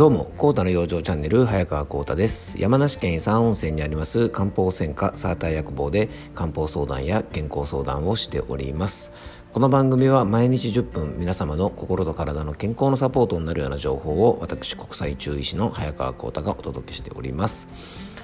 どうも、コータの養生チャンネル、早川コータです。山梨県伊山温泉にあります漢方専科サーター薬房で漢方相談や健康相談をしております。この番組は毎日10分皆様の心と体の健康のサポートになるような情報を私国際中医師の早川コータがお届けしております。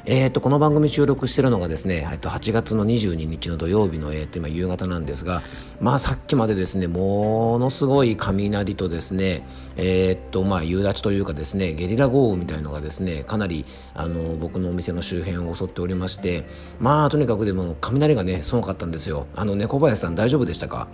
えーと、この番組収録してるのがですね、えっと、8月の22日の土曜日の、えー、と今夕方なんですが、まあ、さっきまでですねものすごい雷とですね、えーとまあ、夕立というかですねゲリラ豪雨みたいのがですねかなりあの僕のお店の周辺を襲っておりましてまあとにかくでも雷がねすごかったんですよ。あの猫林さん大丈夫でしたか？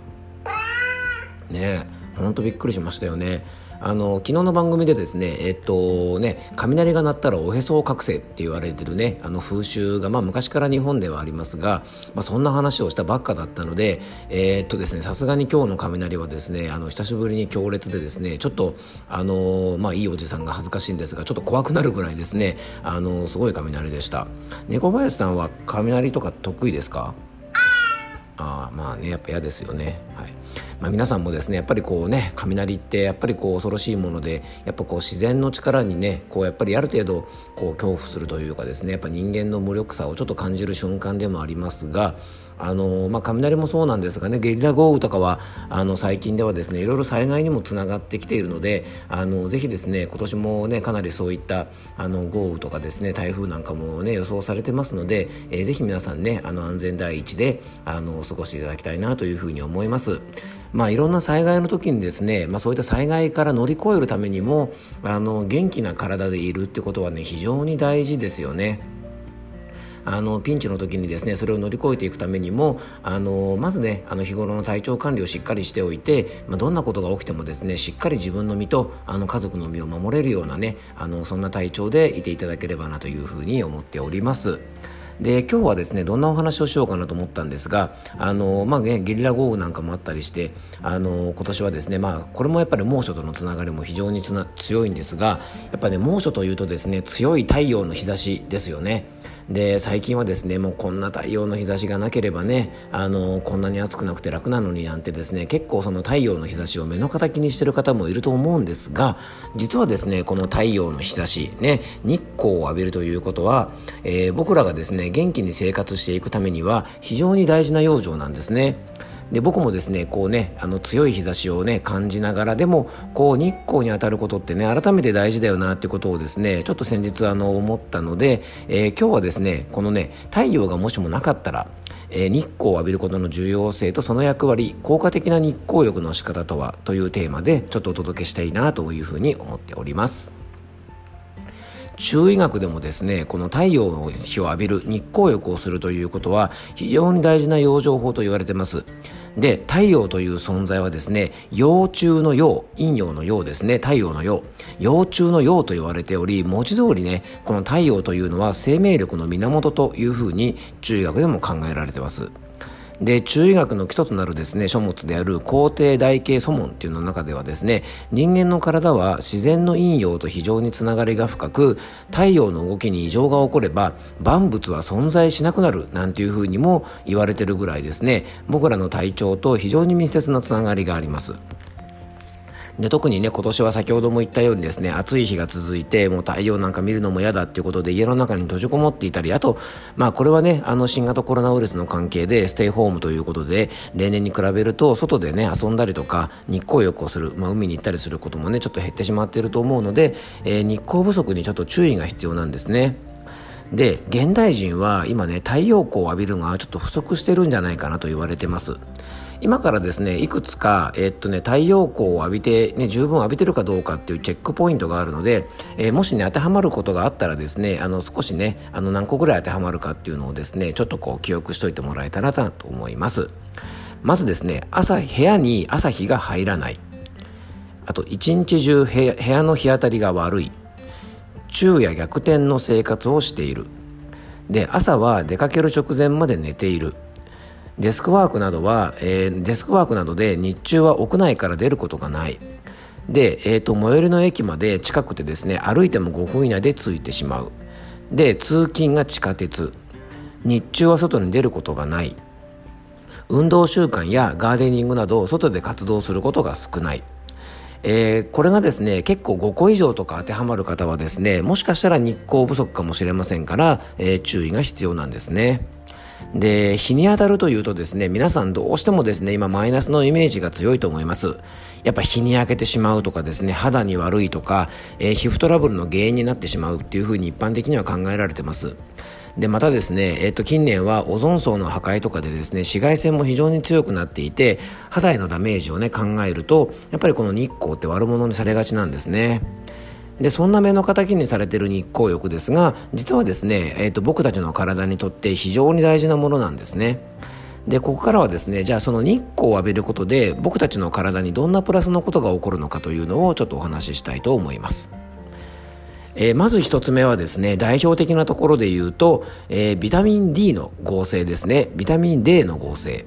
ね本当びっくりしましたよね。あの昨日の番組でですねえっとね雷が鳴ったらおへそを覚醒って言われてるねあの風習がまあ昔から日本ではありますが、まあ、そんな話をしたばっかだったのでえー、っとですねさすがに今日の雷はですねあの久しぶりに強烈でですねちょっとあのまあいいおじさんが恥ずかしいんですがちょっと怖くなるぐらいですねあのすごい雷でした猫林さんは雷とか得意ですか？あまあねやっぱ嫌ですよね。はい。まあ、皆さんもですねやっぱりこうね雷ってやっぱりこう恐ろしいものでやっぱこう自然の力にねこうやっぱりある程度こう恐怖するというかですねやっぱ人間の無力さをちょっと感じる瞬間でもありますがあのまあ、雷もそうなんですがねゲリラ豪雨とかはあの最近ではですねいろいろ災害にもつながってきているのであのぜひですね今年もねかなりそういったあの豪雨とかですね台風なんかもね予想されてますので、えー、ぜひ皆さんねあの安全第一であの過ごしていただきたいなというふうに思います。まあ、いろんな災害の時にですね、まあ、そういった災害から乗り越えるためにもあの元気な体でいるってことはね非常に大事ですよね。あのピンチの時にですねそれを乗り越えていくためにもあのまずねあの日頃の体調管理をしっかりしておいて、まあ、どんなことが起きてもですねしっかり自分の身とあの家族の身を守れるようなねあのそんな体調でいていただければなというふうに思っております。で今日はですねどんなお話をしようかなと思ったんですがあの、まあね、ゲリラ豪雨なんかもあったりしてあの今年はですね、まあ、これもやっぱり猛暑とのつながりも非常に強いんですがやっぱね猛暑というとですね強い太陽の日差しですよね。で最近はですねもうこんな太陽の日差しがなければねあのこんなに暑くなくて楽なのになんてですね結構その太陽の日差しを目の敵にしてる方もいると思うんですが実はですねこの太陽の日差しね日光を浴びるということは、えー、僕らがですね元気に生活していくためには非常に大事な養生なんですね。で僕もですねこうねあの強い日差しをね感じながらでもこう日光に当たることってね改めて大事だよなってことをですねちょっと先日あの思ったので、えー、今日はですねこのね太陽がもしもなかったらえ日光を浴びることの重要性とその役割効果的な日光浴の仕方とはというテーマでちょっとお届けしたいなというふうに思っております。中医学でもですねこの太陽の日を浴びる日光浴をするということは非常に大事な養生法と言われてますで太陽という存在はですね幼虫の陽陰陽の陽ですね太陽の陽幼虫の陽と言われており文字通りねこの太陽というのは生命力の源というふうに中医学でも考えられてます。で中医学の基礎となるですね書物である皇帝大慶祖門っていうの中ではですね人間の体は自然の陰陽と非常につながりが深く太陽の動きに異常が起これば万物は存在しなくなるなんていうふうにも言われてるぐらいですね。僕らの体調と非常に密接なつながりがあります。で特にね今年は先ほども言ったようにですね暑い日が続いてもう太陽なんか見るのも嫌だっていうことで家の中に閉じこもっていたりあとまあこれはねあの新型コロナウイルスの関係でステイホームということで例年に比べると外でね遊んだりとか日光浴をする、まあ、海に行ったりすることもねちょっと減ってしまっていると思うので、えー、日光不足にちょっと注意が必要なんですね。で現代人は今ね太陽光を浴びるのがちょっと不足してるんじゃないかなと言われてます今からですねいくつか、え、っとね、太陽光を浴びて、ね、十分浴びてるかどうかっていうチェックポイントがあるので、えー、もしね当てはまることがあったらですねあの少しねあの何個ぐらい当てはまるかっていうのをですねちょっとこう記憶しておいてもらえたらなと思います。まずですね朝部屋に朝日が入らない。あと一日中部屋の日当たりが悪い。昼夜逆転の生活をしている。で朝は出かける直前まで寝ている。デスクワークなどは、えー、デスクワークなどで日中は屋内から出ることがない。で、えーと、最寄りの駅まで近くてですね歩いても5分以内で着いてしまう。で通勤が地下鉄。日中は外に出ることがない。運動習慣やガーデニングなど外で活動することが少ない。えー、これがですね結構5個以上とか当てはまる方はですねもしかしたら日光不足かもしれませんから、えー、注意が必要なんですね。で日に当たるというとですね皆さんどうしてもですね今マイナスのイメージが強いと思います。やっぱ日に焼けてしまうとかですね肌に悪いとか、えー、皮膚トラブルの原因になってしまうっていうふうに一般的には考えられてます。でまたですね、えっと、近年はオゾン層の破壊とかでですね紫外線も非常に強くなっていて肌へのダメージをね考えるとやっぱりこの日光って悪者にされがちなんですね。でそんな目の敵にされてる日光浴ですが実はですね、えーと、僕たちの体にとって非常に大事なものなんですね。でここからはですねじゃあその日光を浴びることで僕たちの体にどんなプラスのことが起こるのかというのをちょっとお話ししたいと思います。えー、まず一つ目はですね代表的なところで言うと、えー、ビタミン D の合成ですね。ビタミン D の合成。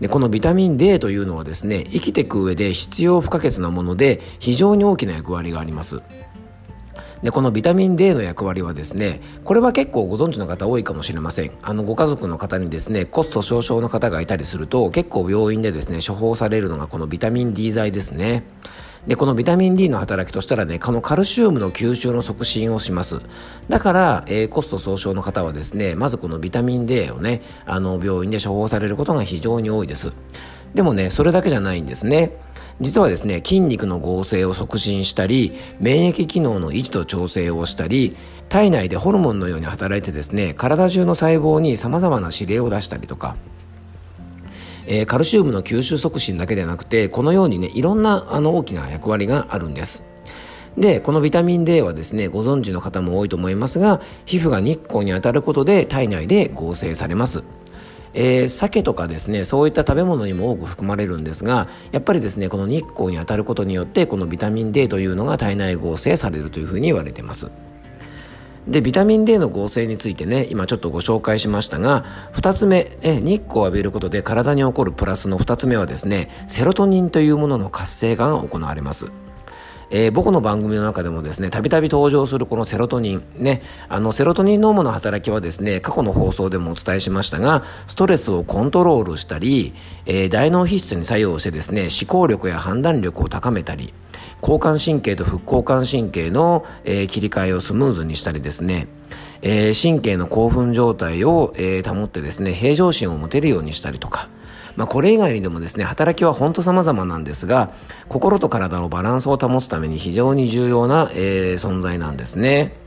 でこのビタミン D というのはですね生きていく上で必要不可欠なもので非常に大きな役割があります。でこのビタミン D の役割はですねこれは結構ご存知の方多いかもしれません。あのご家族の方にですねコスト少々の方がいたりすると結構病院でですね処方されるのがこのビタミン D 剤ですね。でこのビタミン D の働きとしたらねこのカルシウムの吸収の促進をします。だから、えー、コスト総称の方はですねまずこのビタミン D をねあの病院で処方されることが非常に多いです。でもねそれだけじゃないんですね。実はですね筋肉の合成を促進したり免疫機能の維持と調整をしたり体内でホルモンのように働いてですね体中の細胞にさまざまな指令を出したりとかえー、カルシウムの吸収促進だけでなくてこのようにねいろんなあの大きな役割があるんです。でこのビタミン D はですねご存知の方も多いと思いますが皮膚が日光に当たることで体内で合成されます。えー、鮭とかですねそういった食べ物にも多く含まれるんですがやっぱりですねこの日光に当たることによってこのビタミン D というのが体内合成されるというふうに言われています。でビタミン D の合成についてね今ちょっとご紹介しましたが2つ目え日光を浴びることで体に起こるプラスの2つ目はですねセロトニンというものの活性化が行われます。えー、僕の番組の中でもですねたびたび登場するこのセロトニンねあのセロトニン濃度の働きはですね過去の放送でもお伝えしましたがストレスをコントロールしたり、えー、大脳皮質に作用してですね思考力や判断力を高めたり交感神経と副交感神経の、えー、切り替えをスムーズにしたりですねえ、神経の興奮状態を、え、保ってですね平常心を持てるようにしたりとかまあ、これ以外にでもですね働きは本当様々なんですが心と体のバランスを保つために非常に重要な、えー、存在なんですね。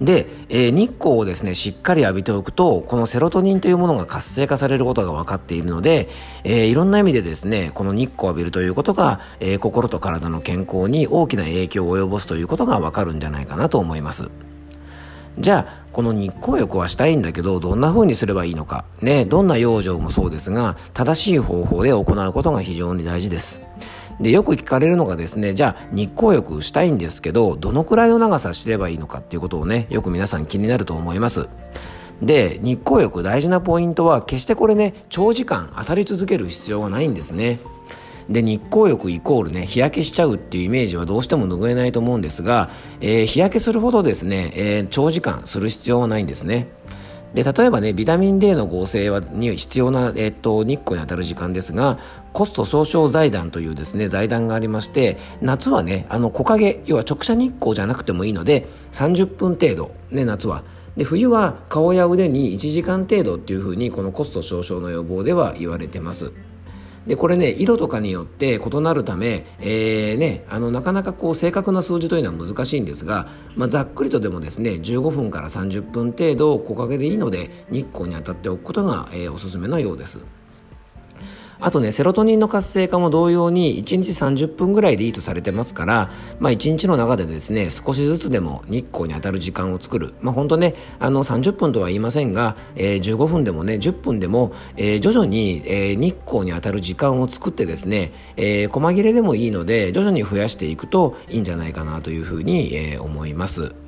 で、えー、日光をですねしっかり浴びておくとこのセロトニンというものが活性化されることが分かっているので、えー、いろんな意味でですねこの日光を浴びるということが、えー、心と体の健康に大きな影響を及ぼすということが分かるんじゃないかなと思います。じゃあこの日光浴はしたいんだけどどんな風にすればいいのか。ねどんな養生もそうですが正しい方法で行うことが非常に大事です。でよく聞かれるのがですねじゃあ日光浴したいんですけどどのくらいの長さすればいいのかっていうことをねよく皆さん気になると思います。で日光浴大事なポイントは決してこれね長時間当たり続ける必要はないんですね。で日光浴イコールね日焼けしちゃうっていうイメージはどうしても拭えないと思うんですが、えー、日焼けするほどですね、えー、長時間する必要はないんですね。で例えばねビタミン D の合成はに必要な、え、っと日光に当たる時間ですがコスト総称財団というですね財団がありまして夏はねあの木陰要は直射日光じゃなくてもいいので30分程度ね夏は。で冬は顔や腕に1時間程度っていうふうにこのコスト少々の予防では言われてます。でこれね色とかによって異なるため、えーね、あのなかなかこう正確な数字というのは難しいんですが、まあ、ざっくりとでもですね15分から30分程度木陰でいいので日光に当たっておくことが、えー、おすすめのようです。あとねセロトニンの活性化も同様に1日30分ぐらいでいいとされてますから、まあ、1日の中でですね少しずつでも日光に当たる時間を作る、まあ、本当ねあの30分とは言いませんが、えー、15分でもね10分でも、えー、徐々に、えー、日光に当たる時間を作ってですね、えー、細切れでもいいので徐々に増やしていくといいんじゃないかなというふうに、えー、思います。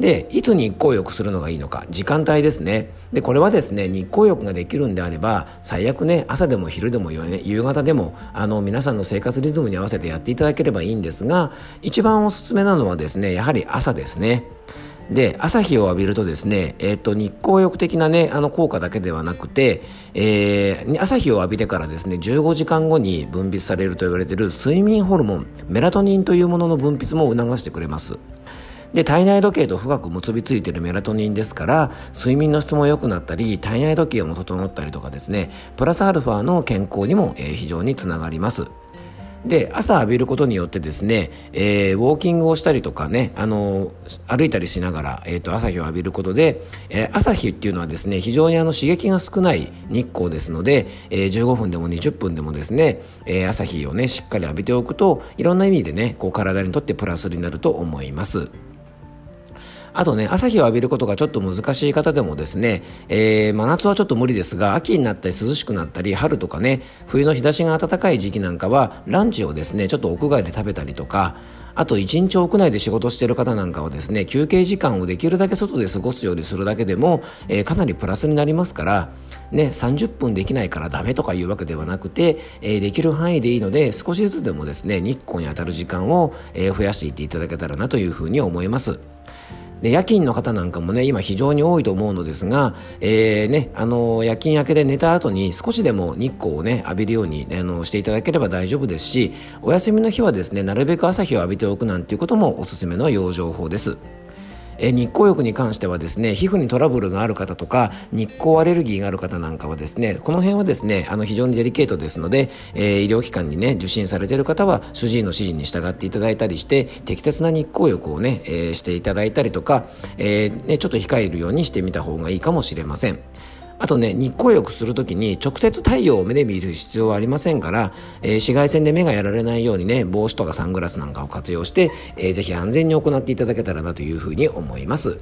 でいつ日光浴するのがいいのか？時間帯ですね。でこれはですね日光浴ができるんであれば最悪ね朝でも昼でも夕方でもあの皆さんの生活リズムに合わせてやっていただければいいんですが一番おすすめなのはですねやはり朝ですね。で朝日を浴びるとですね、えー、と日光浴的な、ね、あの効果だけではなくて、えー、朝日を浴びてからですね15時間後に分泌されると言われている睡眠ホルモンメラトニンというものの分泌も促してくれます。で体内時計と深く結びついているメラトニンですから睡眠の質も良くなったり体内時計も整ったりとかですねプラスアルファの健康にも、えー、非常につながりますで朝浴びることによってですね、えー、ウォーキングをしたりとかねあの歩いたりしながら、えーと、朝日を浴びることで、えー、朝日っていうのはですね非常にあの刺激が少ない日光ですので、えー、15分でも20分でもですね、え、朝日をねしっかり浴びておくといろんな意味でねこう体にとってプラスになると思います。あとね、朝日を浴びることがちょっと難しい方でもですね、えー、真夏はちょっと無理ですが、秋になったり涼しくなったり、春とかね、冬の日差しが暖かい時期なんかは、ランチをですね、ちょっと屋外で食べたりとか、あと一日屋内で仕事してる方なんかはですね、休憩時間をできるだけ外で過ごすようにするだけでも、えー、かなりプラスになりますから、ね、30分できないからダメとかいうわけではなくて、えー、できる範囲でいいので少しずつでもですね日光に当たる時間を、えー、増やしていっていただけたらなというふうに思います。で夜勤の方なんかもね今非常に多いと思うのですが、えーね、あの夜勤明けで寝た後に少しでも日光をね浴びるように、ね、あのしていただければ大丈夫ですしお休みの日はですねなるべく朝日を浴びておくなんていうこともおすすめの養生法です。え日光浴に関してはですね皮膚にトラブルがある方とか日光アレルギーがある方なんかはですねこの辺はですねあの非常にデリケートですので、えー、医療機関にね受診されている方は主治医の指示に従っていただいたりして適切な日光浴をね、えー、していただいたりとか、えー、ね、ちょっと控えるようにしてみた方がいいかもしれません。あとね、日光浴する時に直接太陽を目で見る必要はありませんから、えー、紫外線で目がやられないようにね、帽子とかサングラスなんかを活用して、えー、ぜひ安全に行っていただけたらなというふうに思います。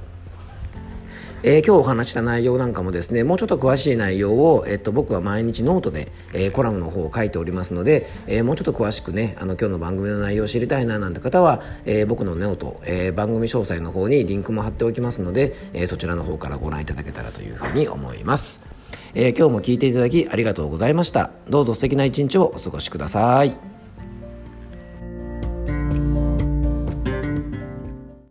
えー、今日お話した内容なんかもですねもうちょっと詳しい内容を、えっと、僕は毎日ノートで、えー、コラムの方を書いておりますので、えー、もうちょっと詳しくねあの今日の番組の内容を知りたいななんて方は、え、僕の note、え、番組詳細の方にリンクも貼っておきますので、え、そちらの方からご覧いただけたらというふうに思います、え、今日も聞いていただきありがとうございました。どうぞ素敵な一日をお過ごしください。